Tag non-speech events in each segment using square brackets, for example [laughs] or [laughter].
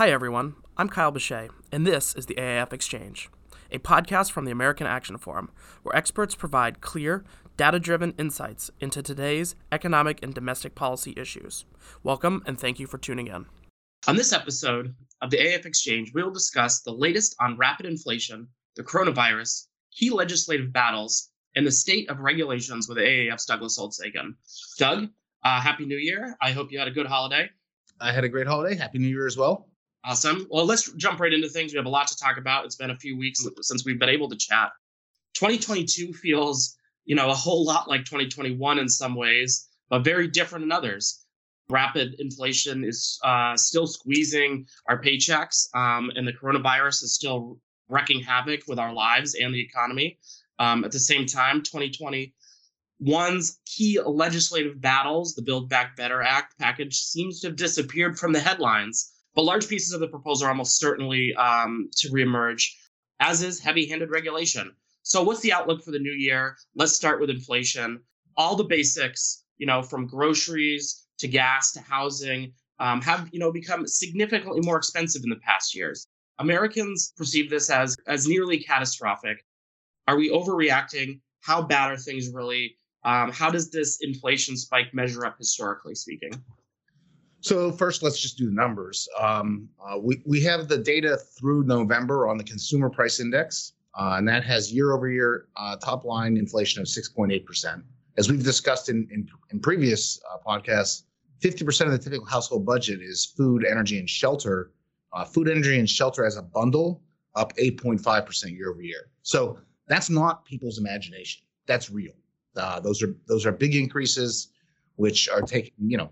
Hi, everyone. I'm Kyle Bechet, and this is the AAF Exchange, a podcast from the American Action Forum, where experts provide clear, data driven insights into today's economic and domestic policy issues. Welcome, and thank you for tuning in. On this episode of the AAF Exchange, we will discuss the latest on rapid inflation, the coronavirus, key legislative battles, and the state of regulations with AAF's Douglas Holtz-Eakin. Doug, uh, Happy New Year. I hope you had a good holiday. I had a great holiday. Happy New Year as well. Awesome. Well, let's jump right into things. We have a lot to talk about. It's been a few weeks since we've been able to chat. 2022 feels, you know, a whole lot like 2021 in some ways, but very different in others. Rapid inflation is uh, still squeezing our paychecks, um, and the coronavirus is still wreaking havoc with our lives and the economy. Um, at the same time, 2021's key legislative battles, the Build Back Better Act package, seems to have disappeared from the headlines but large pieces of the proposal are almost certainly um, to reemerge, as is heavy handed regulation. So, what's the outlook for the new year? Let's start with inflation. All the basics, you know, from groceries to gas to housing, um, have you know become significantly more expensive in the past years. Americans perceive this as as nearly catastrophic. Are we overreacting? How bad are things really? Um, how does this inflation spike measure up historically speaking? So first, let's just do the numbers. Um, uh, we we have the data through November on the consumer price index, uh, and that has year-over-year uh, top line inflation of 6.8 percent. As we've discussed in in, in previous uh, podcasts, 50 percent of the typical household budget is food, energy, and shelter. Uh, food, energy, and shelter as a bundle up 8.5 percent year-over-year. So that's not people's imagination. That's real. Uh, those are those are big increases, which are taking you know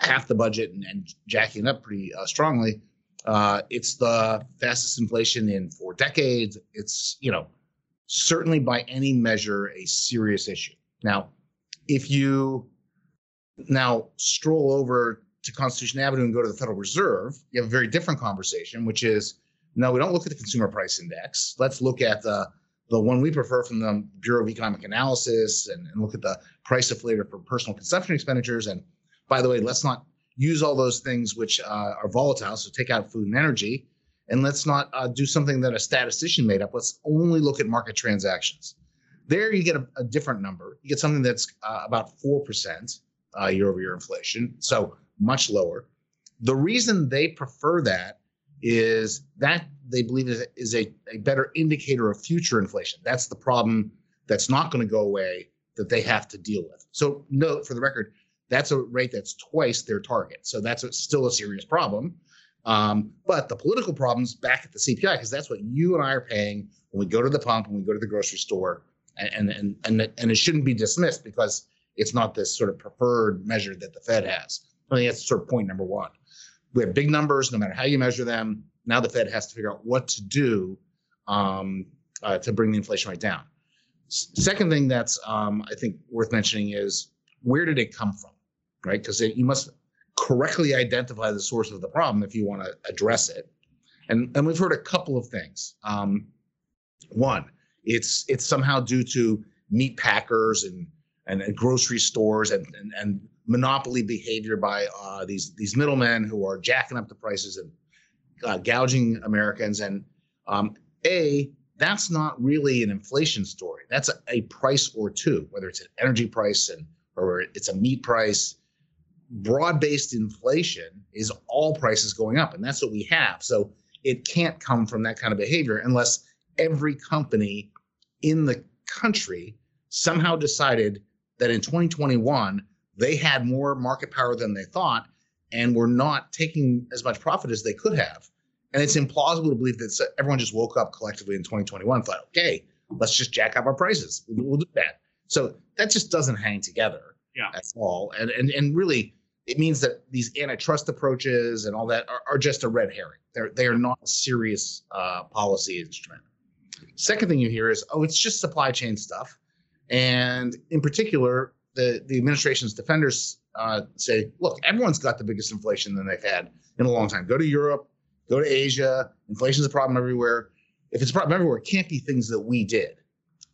half the budget and, and jacking up pretty uh, strongly. Uh, it's the fastest inflation in four decades. It's you know certainly by any measure a serious issue. Now, if you now stroll over to Constitution Avenue and go to the Federal Reserve, you have a very different conversation, which is no, we don't look at the consumer price index. Let's look at the the one we prefer from the Bureau of Economic Analysis and, and look at the price deflator for personal consumption expenditures and by the way, let's not use all those things which uh, are volatile. So take out food and energy, and let's not uh, do something that a statistician made up. Let's only look at market transactions. There, you get a, a different number. You get something that's uh, about four percent uh, year-over-year inflation, so much lower. The reason they prefer that is that they believe is, is a, a better indicator of future inflation. That's the problem that's not going to go away that they have to deal with. So, note for the record, that's a rate that's twice their target. So that's a, still a serious problem. Um, but the political problems back at the CPI, because that's what you and I are paying when we go to the pump, when we go to the grocery store, and and and and it shouldn't be dismissed because it's not this sort of preferred measure that the Fed has. I think that's sort of point number one. We have big numbers, no matter how you measure them. Now the Fed has to figure out what to do um, uh, to bring the inflation rate down. S- second thing that's um, I think worth mentioning is where did it come from? Right? Because you must correctly identify the source of the problem if you want to address it. And and we've heard a couple of things. Um, one, it's it's somehow due to meat packers and and, and grocery stores and, and, and monopoly behavior by uh, these these middlemen who are jacking up the prices and uh, gouging Americans. And um, a that's not really an inflation story. That's a, a price or two, whether it's an energy price and or it's a meat price broad-based inflation is all prices going up and that's what we have. So it can't come from that kind of behavior unless every company in the country somehow decided that in 2021 they had more market power than they thought and were not taking as much profit as they could have. And it's implausible to believe that everyone just woke up collectively in 2021 and thought okay let's just jack up our prices. We'll do that. So that just doesn't hang together yeah. at all and and, and really it means that these antitrust approaches and all that are, are just a red herring. They're they are not a serious uh, policy instrument. Second thing you hear is, oh, it's just supply chain stuff, and in particular, the the administration's defenders uh, say, look, everyone's got the biggest inflation than they've had in a long time. Go to Europe, go to Asia. Inflation's a problem everywhere. If it's a problem everywhere, it can't be things that we did,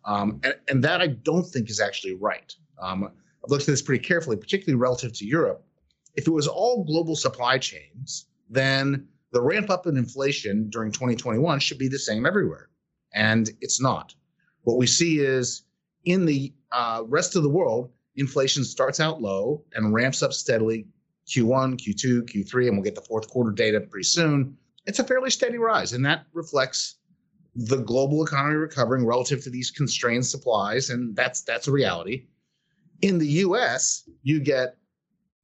um, and, and that I don't think is actually right. Um, I've looked at this pretty carefully, particularly relative to Europe if it was all global supply chains, then the ramp up in inflation during 2021 should be the same everywhere. And it's not. What we see is in the uh, rest of the world, inflation starts out low and ramps up steadily Q1, Q2, Q3, and we'll get the fourth quarter data pretty soon. It's a fairly steady rise, and that reflects the global economy recovering relative to these constrained supplies, and that's that's a reality. In the U.S., you get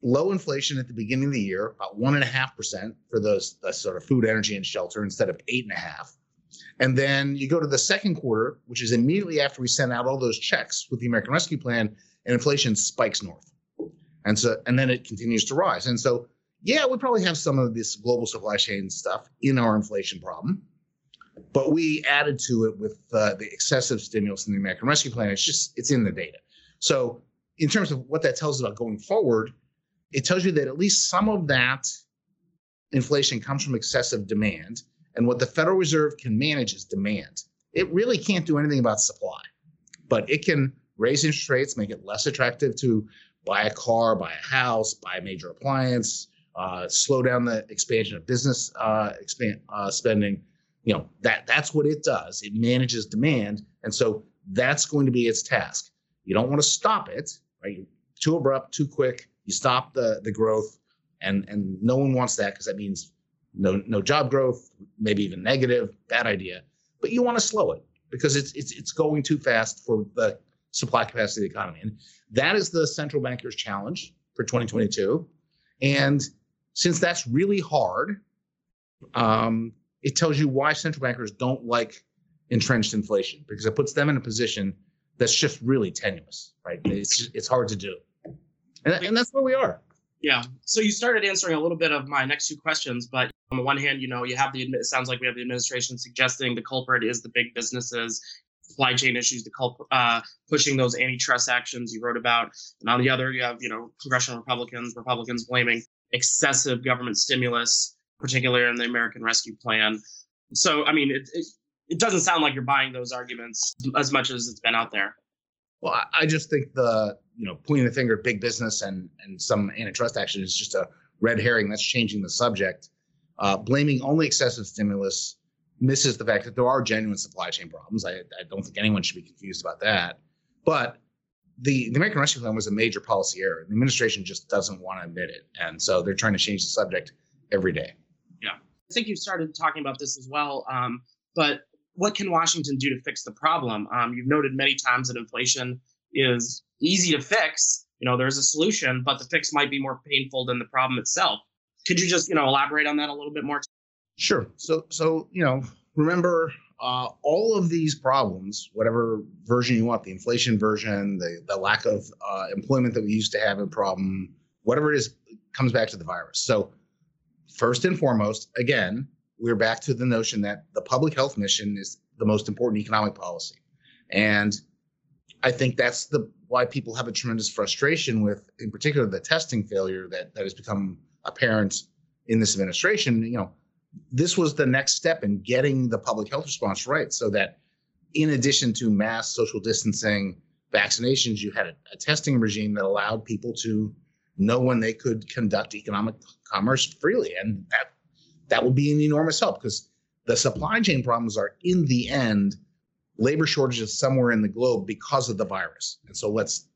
low inflation at the beginning of the year, about one and a half percent for those the sort of food, energy, and shelter instead of eight and a half. And then you go to the second quarter, which is immediately after we send out all those checks with the American Rescue Plan, and inflation spikes north. And so and then it continues to rise. And so yeah, we probably have some of this global supply chain stuff in our inflation problem, but we added to it with uh, the excessive stimulus in the American Rescue Plan. It's just it's in the data. So in terms of what that tells us about going forward, it tells you that at least some of that inflation comes from excessive demand. And what the Federal Reserve can manage is demand. It really can't do anything about supply, but it can raise interest rates, make it less attractive to buy a car, buy a house, buy a major appliance, uh, slow down the expansion of business uh, expand, uh, spending. You know that that's what it does. It manages demand, and so that's going to be its task. You don't want to stop it, right? too abrupt, too quick. You stop the the growth, and and no one wants that because that means no no job growth, maybe even negative. Bad idea. But you want to slow it because it's it's it's going too fast for the supply capacity of the economy, and that is the central banker's challenge for 2022. And since that's really hard, um, it tells you why central bankers don't like entrenched inflation because it puts them in a position that's just really tenuous, right? It's it's hard to do, and, and that's where we are. Yeah. So you started answering a little bit of my next two questions, but on the one hand, you know, you have the it sounds like we have the administration suggesting the culprit is the big businesses, supply chain issues, the culprit uh, pushing those antitrust actions you wrote about, and on the other, you have you know congressional Republicans, Republicans blaming excessive government stimulus, particularly in the American Rescue Plan. So, I mean, it, it, it doesn't sound like you're buying those arguments as much as it's been out there. Well, I just think the you know pointing the finger at big business and and some antitrust action is just a red herring. That's changing the subject. Uh, blaming only excessive stimulus misses the fact that there are genuine supply chain problems. I, I don't think anyone should be confused about that. But the, the American Rescue Plan was a major policy error. The administration just doesn't want to admit it. And so they're trying to change the subject every day. Yeah. I think you started talking about this as well. Um, but what can Washington do to fix the problem? Um, you've noted many times that inflation is easy to fix. You know, there's a solution, but the fix might be more painful than the problem itself. Could you just, you know, elaborate on that a little bit more? Sure. So, so you know, remember uh, all of these problems, whatever version you want, the inflation version, the, the lack of uh, employment that we used to have a problem, whatever it is, comes back to the virus. So, first and foremost, again, we're back to the notion that the public health mission is the most important economic policy. And I think that's the why people have a tremendous frustration with, in particular, the testing failure that, that has become apparent in this administration. You know, this was the next step in getting the public health response right so that in addition to mass social distancing vaccinations you had a, a, testing regime that allowed people to know when they could conduct economic commerce freely and that that will be an enormous help because the supply chain problems are in the end labor shortages somewhere in the globe because of the virus. And so let's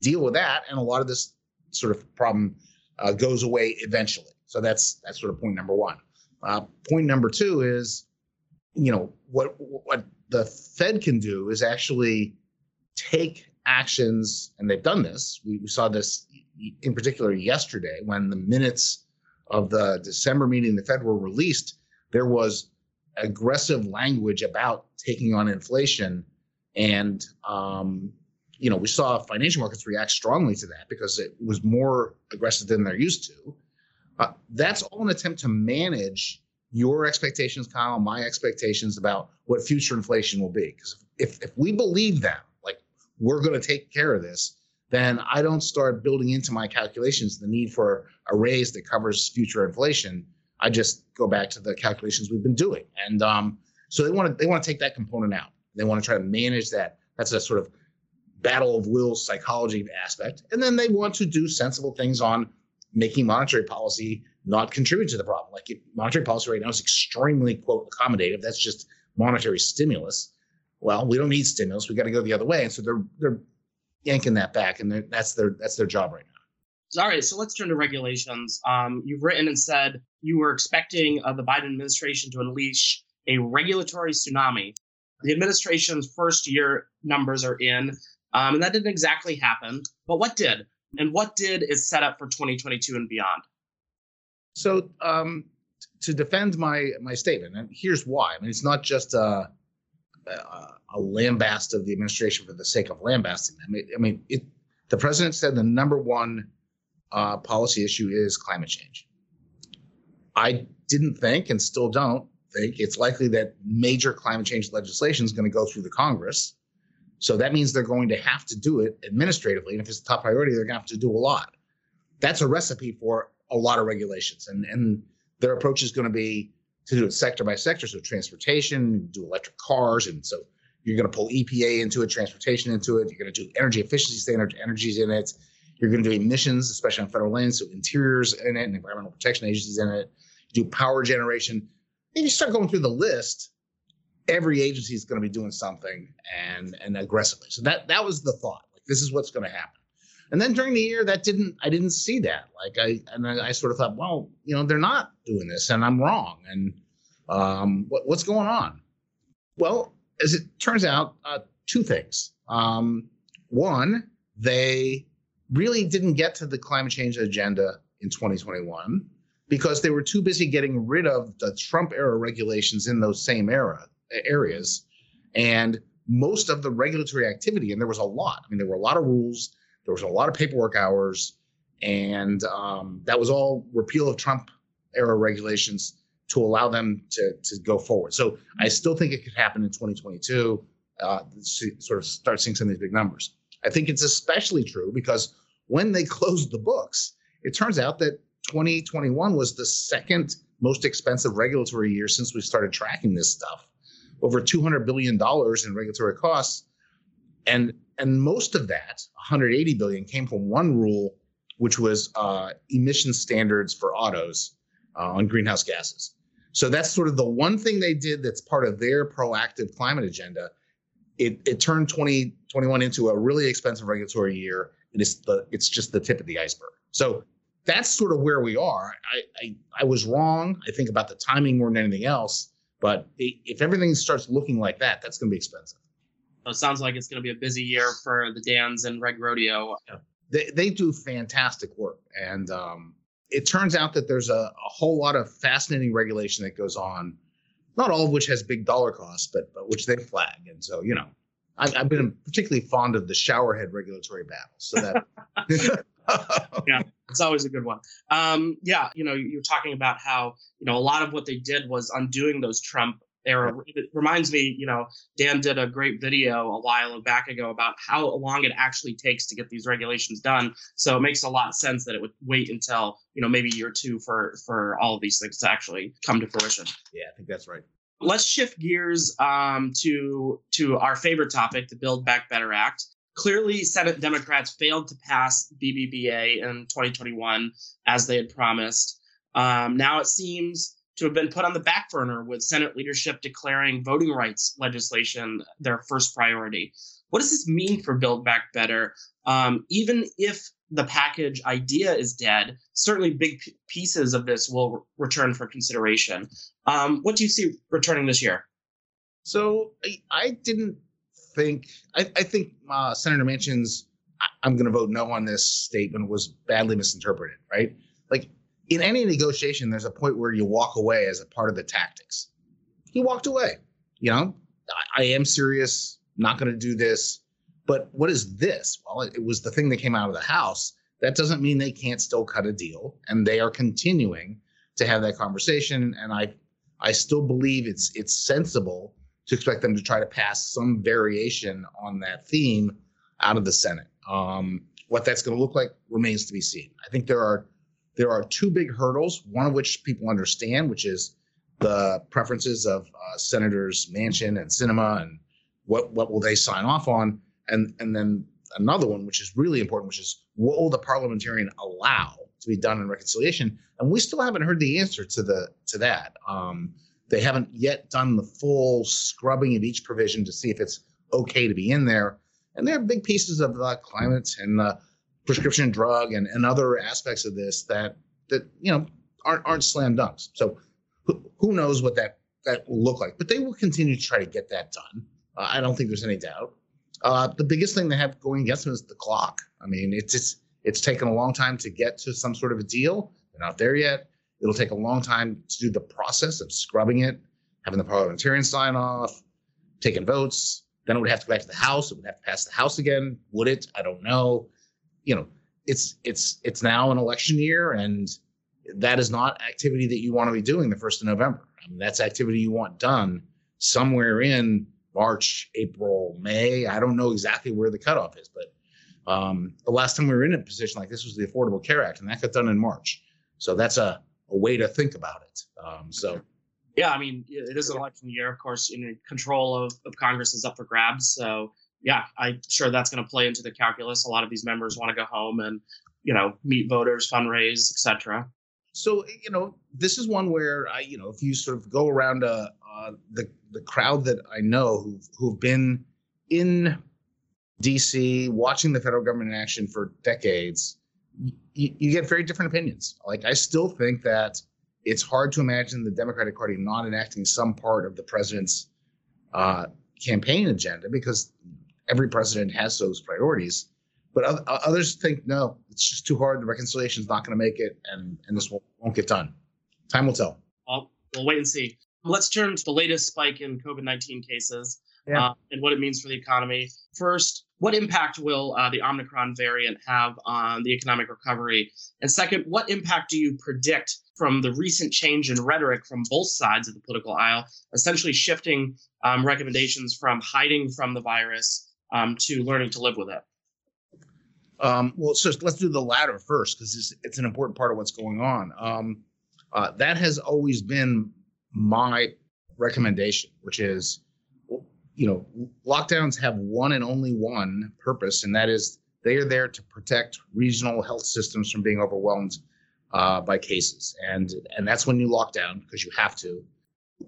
deal with that and a lot of this sort of problem uh, goes away eventually. So that's that's sort of point number one. Uh, point number two is, you know, what what the Fed can do is actually take actions, and they've done this. We, we saw this in particular yesterday when the minutes of the December meeting the Fed were released. There was aggressive language about taking on inflation, and um, you know we saw financial markets react strongly to that because it was more aggressive than they're used to. Uh, that's all an attempt to manage your expectations, Kyle, my expectations about what future inflation will be. Because if, if we believe them, like we're going to take care of this, then I don't start building into my calculations the need for a raise that covers future inflation. I just go back to the calculations we've been doing. And um, so they want to they want to take that component out. They want to try to manage that. That's a sort of battle of wills psychology aspect. And then they want to do sensible things on making monetary policy not contribute to the problem. Like monetary policy right now is extremely quote accommodative. That's just monetary stimulus. Well, we don't need stimulus. We got to go the other way, and so they're they're yanking that back, and that's their that's their job right now. All right, so let's turn to regulations. Um, you've written and said you were expecting uh, the Biden administration to unleash a regulatory tsunami. The administration's first year numbers are in, um, and that didn't exactly happen. But what did? And what did is set up for 2022 and beyond? So, um, to defend my my statement, and here's why. I mean, it's not just a, a, a lambast of the administration for the sake of lambasting them. I mean, it, the president said the number one uh, policy issue is climate change. I didn't think, and still don't think, it's likely that major climate change legislation is going to go through the Congress. So that means they're going to have to do it administratively. And if it's a top priority, they're going to have to do a lot. That's a recipe for a lot of regulations. And, and their approach is going to be to do it sector by sector. So transportation, do electric cars. And so you're going to pull EPA into it, transportation into it. You're going to do energy efficiency standards, energies in it. You're going to do emissions, especially on federal lands. So interiors in it and environmental protection agencies in it. You do power generation. And you start going through the list. Every agency is going to be doing something and and aggressively. So that that was the thought. Like this is what's going to happen. And then during the year, that didn't I didn't see that. Like I and I, I sort of thought, well, you know, they're not doing this, and I'm wrong. And um, what, what's going on? Well, as it turns out, uh, two things. Um, one, they really didn't get to the climate change agenda in 2021 because they were too busy getting rid of the Trump era regulations in those same era areas, and most of the regulatory activity. And there was a lot. I mean, there were a lot of rules there was a lot of paperwork hours, and um, that was all repeal of Trump era regulations to allow them to to go forward. So I still think it could happen in 2022. Uh, sort of start seeing some of these big numbers. I think it's especially true because when they closed the books, it turns out that 2021 was the second most expensive regulatory year since we started tracking this stuff. Over 200 billion dollars in regulatory costs, and and most of that 180 billion came from one rule which was uh, emission standards for autos uh, on greenhouse gases. So that's sort of the one thing they did that's part of their proactive climate agenda. It, it turned 2021 into a really expensive regulatory year and it's the it's just the tip of the iceberg. So that's sort of where we are. I i, I was wrong i think about the timing more than anything else but if everything starts looking like that that's going to be expensive so it sounds like it's going to be a busy year for the Dans and Reg Rodeo. Yeah. They, they do fantastic work. And um, it turns out that there's a, a whole lot of fascinating regulation that goes on, not all of which has big dollar costs, but, but which they flag. And so, you know, I've, I've been particularly fond of the showerhead regulatory battle. So that. [laughs] yeah, it's always a good one. Um, yeah, you know, you're talking about how you know a lot of what they did was undoing those Trump era. It reminds me, you know, Dan did a great video a while back ago about how long it actually takes to get these regulations done. So it makes a lot of sense that it would wait until, you know, maybe year two for for all of these things to actually come to fruition. Yeah, I think that's right. Let's shift gears um, to to our favorite topic, the Build Back Better Act. Clearly, Senate Democrats failed to pass BBBA in 2021 as they had promised. Um, now it seems to have been put on the back burner with Senate leadership declaring voting rights legislation their first priority. What does this mean for Build Back Better? Um, even if the package idea is dead, certainly big p- pieces of this will re- return for consideration. Um, what do you see returning this year? So I, I didn't think, I, I think uh, Senator Manchin's I'm going to vote no on this statement was badly misinterpreted, right? In any negotiation, there's a point where you walk away as a part of the tactics. He walked away. You know, I, I am serious, not going to do this. But what is this? Well, it, it was the thing that came out of the House. That doesn't mean they can't still cut a deal, and they are continuing to have that conversation. And I, I still believe it's it's sensible to expect them to try to pass some variation on that theme out of the Senate. Um, what that's going to look like remains to be seen. I think there are there are two big hurdles, one of which people understand, which is the preferences of uh, Senators Manchin and Sinema, and what, what will they sign off on. And, and then another one, which is really important, which is what will the parliamentarian allow to be done in reconciliation, and we still haven't heard the answer to the to that. Um, they haven't yet done the full scrubbing of each provision to see if it's okay to be in there. And there are big pieces of the climate and the prescription drug and, and other aspects of this that that you know aren't aren't slam dunks. So who, who knows what that that will look like? But they will continue to try to get that done. Uh, I don't think there's any doubt. Uh, the biggest thing they have going against them is the clock. I mean, it's it's it's taken a long time to get to some sort of a deal. They're not there yet. It'll take a long time to do the process of scrubbing it, having the parliamentarian sign off, taking votes. Then it would have to go back to the House. It would have to pass the House again. Would it? I don't know. You know, it's it's it's now an election year, and that is not activity that you want to be doing the first of November. I mean, that's activity you want done somewhere in March, April, May. I don't know exactly where the cutoff is, but um, the last time we were in a position like this was the Affordable Care Act, and that got done in March. So that's a, a way to think about it. Um, so. Yeah, I mean, it is an election year. Of course, you know, control of, of Congress is up for grabs. So, yeah, I'm sure that's going to play into the calculus. A lot of these members want to go home and, you know, meet voters, fundraise, etc. So, you know, this is one where I, you know, if you sort of go around uh, uh, the the crowd that I know who've who've been in DC watching the federal government in action for decades, you, you get very different opinions. Like I still think that it's hard to imagine the Democratic Party not enacting some part of the president's uh, campaign agenda because every president has those priorities. But others think no, it's just too hard. The reconciliation is not going to make it, and and this won't, won't get done. Time will tell. Well, we'll wait and see. Let's turn to the latest spike in COVID nineteen cases yeah. uh, and what it means for the economy. First, what impact will uh, the Omicron variant have on the economic recovery? And second, what impact do you predict from the recent change in rhetoric from both sides of the political aisle, essentially shifting um, recommendations from hiding from the virus um, to learning to live with it? Um, well, so let's do the latter first because it's, it's, an important part of what's going on. Um, uh, that has always been my recommendation, which is you know, lockdowns have one and only one purpose, and that is they are there to protect regional health systems from being overwhelmed uh, by cases, and and that's when you lock down because you have to.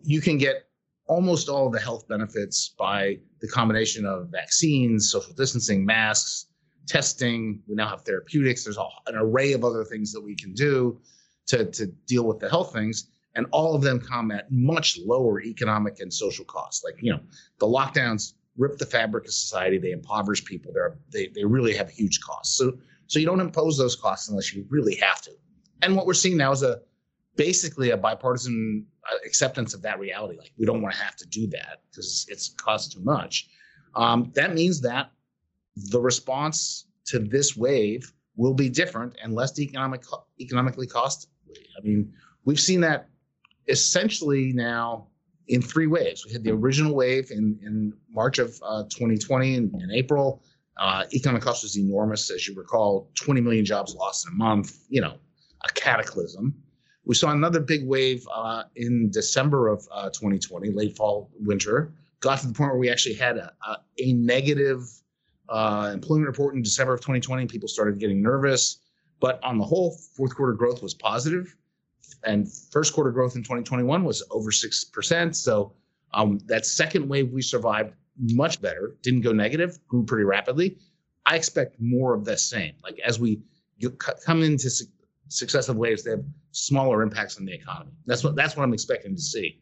You can get almost all the health benefits by the combination of vaccines, social distancing, masks, testing. We now have therapeutics. There's an array of other things that we can do to to deal with the health things and all of them come at much lower economic and social costs. Like, you know, the lockdowns rip the fabric of society, they impoverish people. They're, they, they really have huge costs. So, so you don't impose those costs unless you really have to. And what we're seeing now is a basically a bipartisan uh, acceptance of that reality. Like, we don't want to have to do that because it's cost too much. Um, that means that the response to this wave will be different and less economic economically costly. I mean, we've seen that essentially now in three waves. We had the original wave in, in March of uh, 2020 in, in April. Uh, economic cost was enormous, as you recall, 20 million jobs lost in a month, you know, a cataclysm. We saw another big wave uh, in December of 2020, uh, late fall, winter, got to the point where we actually had a, a, a negative uh, employment report in December of 2020. People started getting nervous. But on the whole, fourth quarter growth was positive and first quarter growth in 2021 was over 6%. So um, that second wave we survived much better, didn't go negative, grew pretty rapidly. I expect more of the same. Like as we come into successive waves, they have smaller impacts on the economy. That's what that's what I'm expecting to see.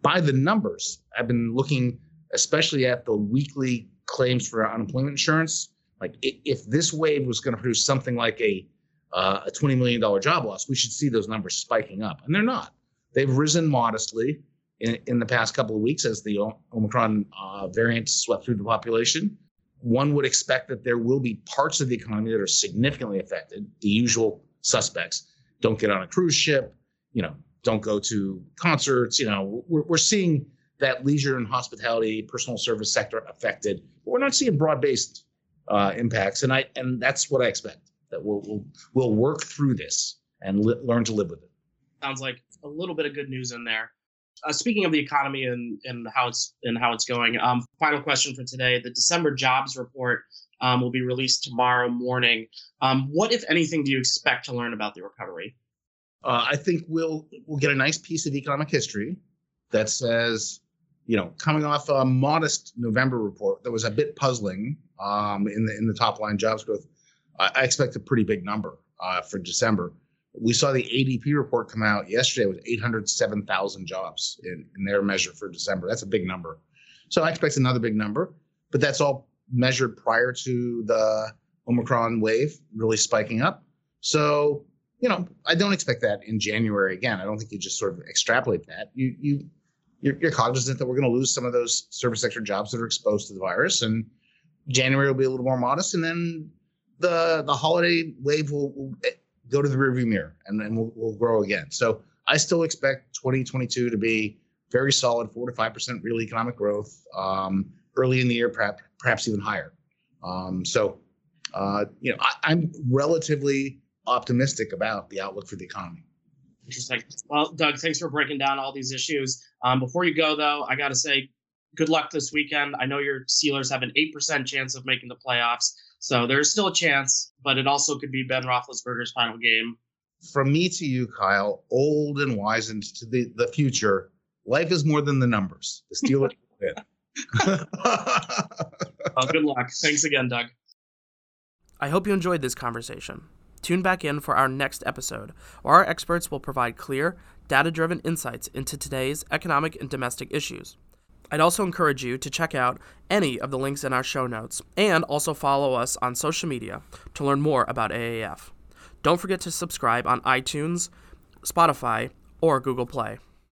By the numbers, I've been looking especially at the weekly claims for unemployment insurance. Like if this wave was going to produce something like a uh, a $20 million job loss, we should see those numbers spiking up. And they're not. They've risen modestly in, in the past couple of weeks as the Omicron uh, variant swept through the population. One would expect that there will be parts of the economy that are significantly affected. The usual suspects don't get on a cruise ship, you know, don't go to concerts. You know, we're, we're seeing that leisure and hospitality, personal service sector affected. But we're not seeing broad-based uh, impacts, and I and that's what I expect that we'll we'll, we'll work through this and li- learn to live with it. Sounds like a little bit of good news in there. Uh, speaking of the economy and, and how it's and how it's going, um, final question for today: the December jobs report um, will be released tomorrow morning. Um, what, if anything, do you expect to learn about the recovery? Uh, I think we'll we'll get a nice piece of economic history that says, you know, coming off a modest November report that was a bit puzzling um, in the in the top line jobs growth, I, I expect a pretty big number uh, for December. We saw the ADP report come out yesterday with 807,000 jobs in, in their measure for December. That's a big number. So I expect another big number, but that's all measured prior to the Omicron wave really spiking up. So, you know, I don't expect that in January again. I don't think you just sort of extrapolate that. You you you're, you're cognizant that we're going to lose some of those service sector jobs that are exposed to the virus, and January will be a little more modest, and then the the holiday wave will, will go to the rearview mirror, and then we'll, we'll grow again. So I still expect 2022 to be very solid, four to five percent real economic growth. Um, early in the year, perhaps perhaps even higher. Um, so, uh, you know, I, am relatively optimistic about the outlook for the economy. Interesting. Well, Doug, thanks for breaking down all these issues. Um, before you go, though, I got to say, good luck this weekend. I know your Steelers have an eight percent chance of making the playoffs, so there's still a chance, but it also could be Ben Roethlisberger's final game. From me to you, Kyle, old and wizened to the, the future, life is more than the numbers. The Steelers [laughs] win. [laughs] well, good luck. Thanks again, Doug. I hope you enjoyed this conversation. Tune back in for our next episode, where our experts will provide clear, data driven insights into today's economic and domestic issues. I'd also encourage you to check out any of the links in our show notes and also follow us on social media to learn more about AAF. Don't forget to subscribe on iTunes, Spotify, or Google Play.